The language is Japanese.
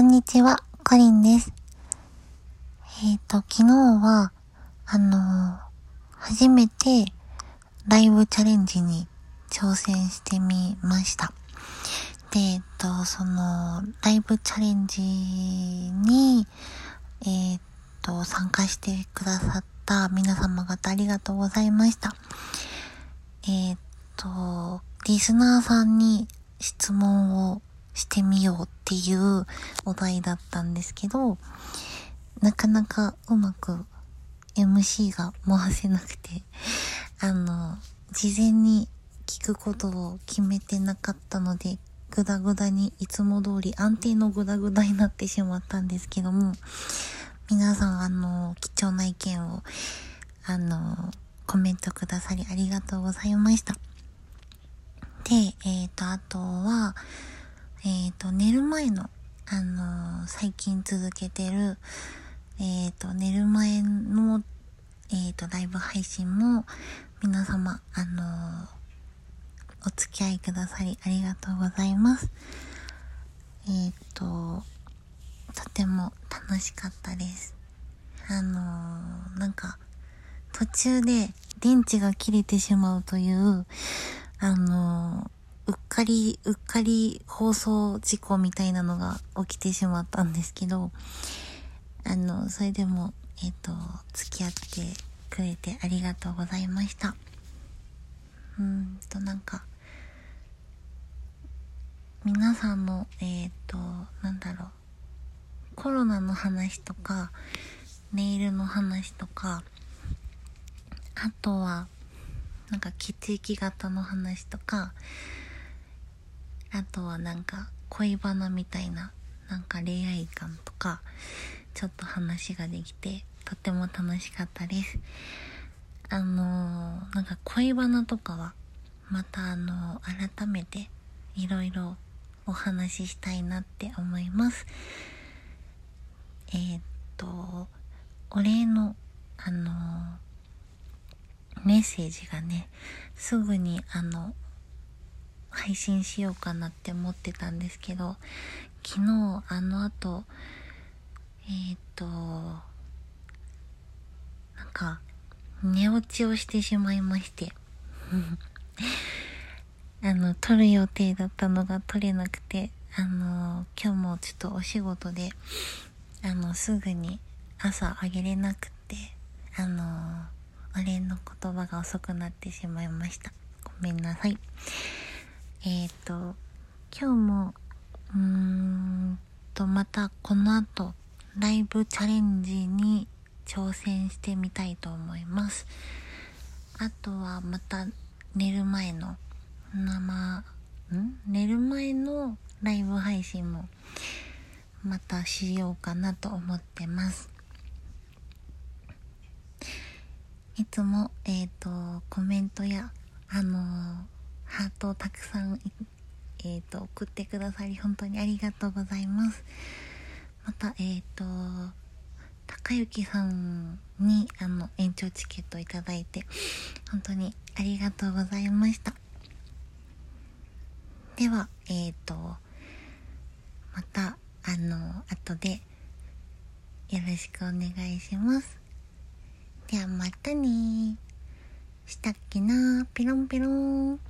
こんにちは、コリンです。えっ、と、昨日は、あのー初めてライブチャレンジに挑戦してみました。で、えっ、と、その、ライブチャレンジに、えっ、と、参加してくださった皆様方ありがとうございました。えっ、と、リスナーさんに質問をしてみようっていうお題だったんですけど、なかなかうまく MC が回せなくて、あの、事前に聞くことを決めてなかったので、ぐだぐだにいつも通り安定のぐだぐだになってしまったんですけども、皆さんあの、貴重な意見を、あの、コメントくださりありがとうございました。で、えっ、と、あとは、えっ、と、寝る前の、あのー最近続けてる、えっ、と、寝る前の、えっ、と、ライブ配信も、皆様、あのお付き合いくださりありがとうございます。えっ、と、とても楽しかったです。あのなんか、途中で電池が切れてしまうという、あの、うっかり、うっかり放送事故みたいなのが起きてしまったんですけど、あの、それでも、えっ、と、付き合ってくれてありがとうございました。うんと、なんか、皆さんの、えっ、と、なんだろう、コロナの話とか、ネイルの話とか、あとは、なんか血液型の話とか、あとはなんか恋バナみたいな、なんか恋愛観とか、ちょっと話ができて、とても楽しかったです。あのーなんか恋バナとかは、またあのー改めていろいろお話ししたいなって思います。えーっと、お礼の、あのメッセージがね、すぐにあの、配信しようかなって思ってたんですけど、昨日あの後、えーっと、なんか、寝落ちをしてしまいまして、あの、撮る予定だったのが撮れなくて、あの、今日もちょっとお仕事で、あの、すぐに朝あげれなくて、あの、お礼の言葉が遅くなってしまいました。ごめんなさい。えっ、ー、と、今日も、うーんと、またこの後、ライブチャレンジに挑戦してみたいと思います。あとはまた寝る前の生、ん？寝る前のライブ配信もまたしようかなと思ってます。いつも、えっ、と、コメントや、あのーハートをたくさん、えっ、と、送ってくださり、本当にありがとうございます。また、えっ、と、高幸さんに、あの、延長チケットいただいて、本当にありがとうございました。では、えっ、と、また、あの、後で、よろしくお願いします。ではまたねしたっけなピロンピロン。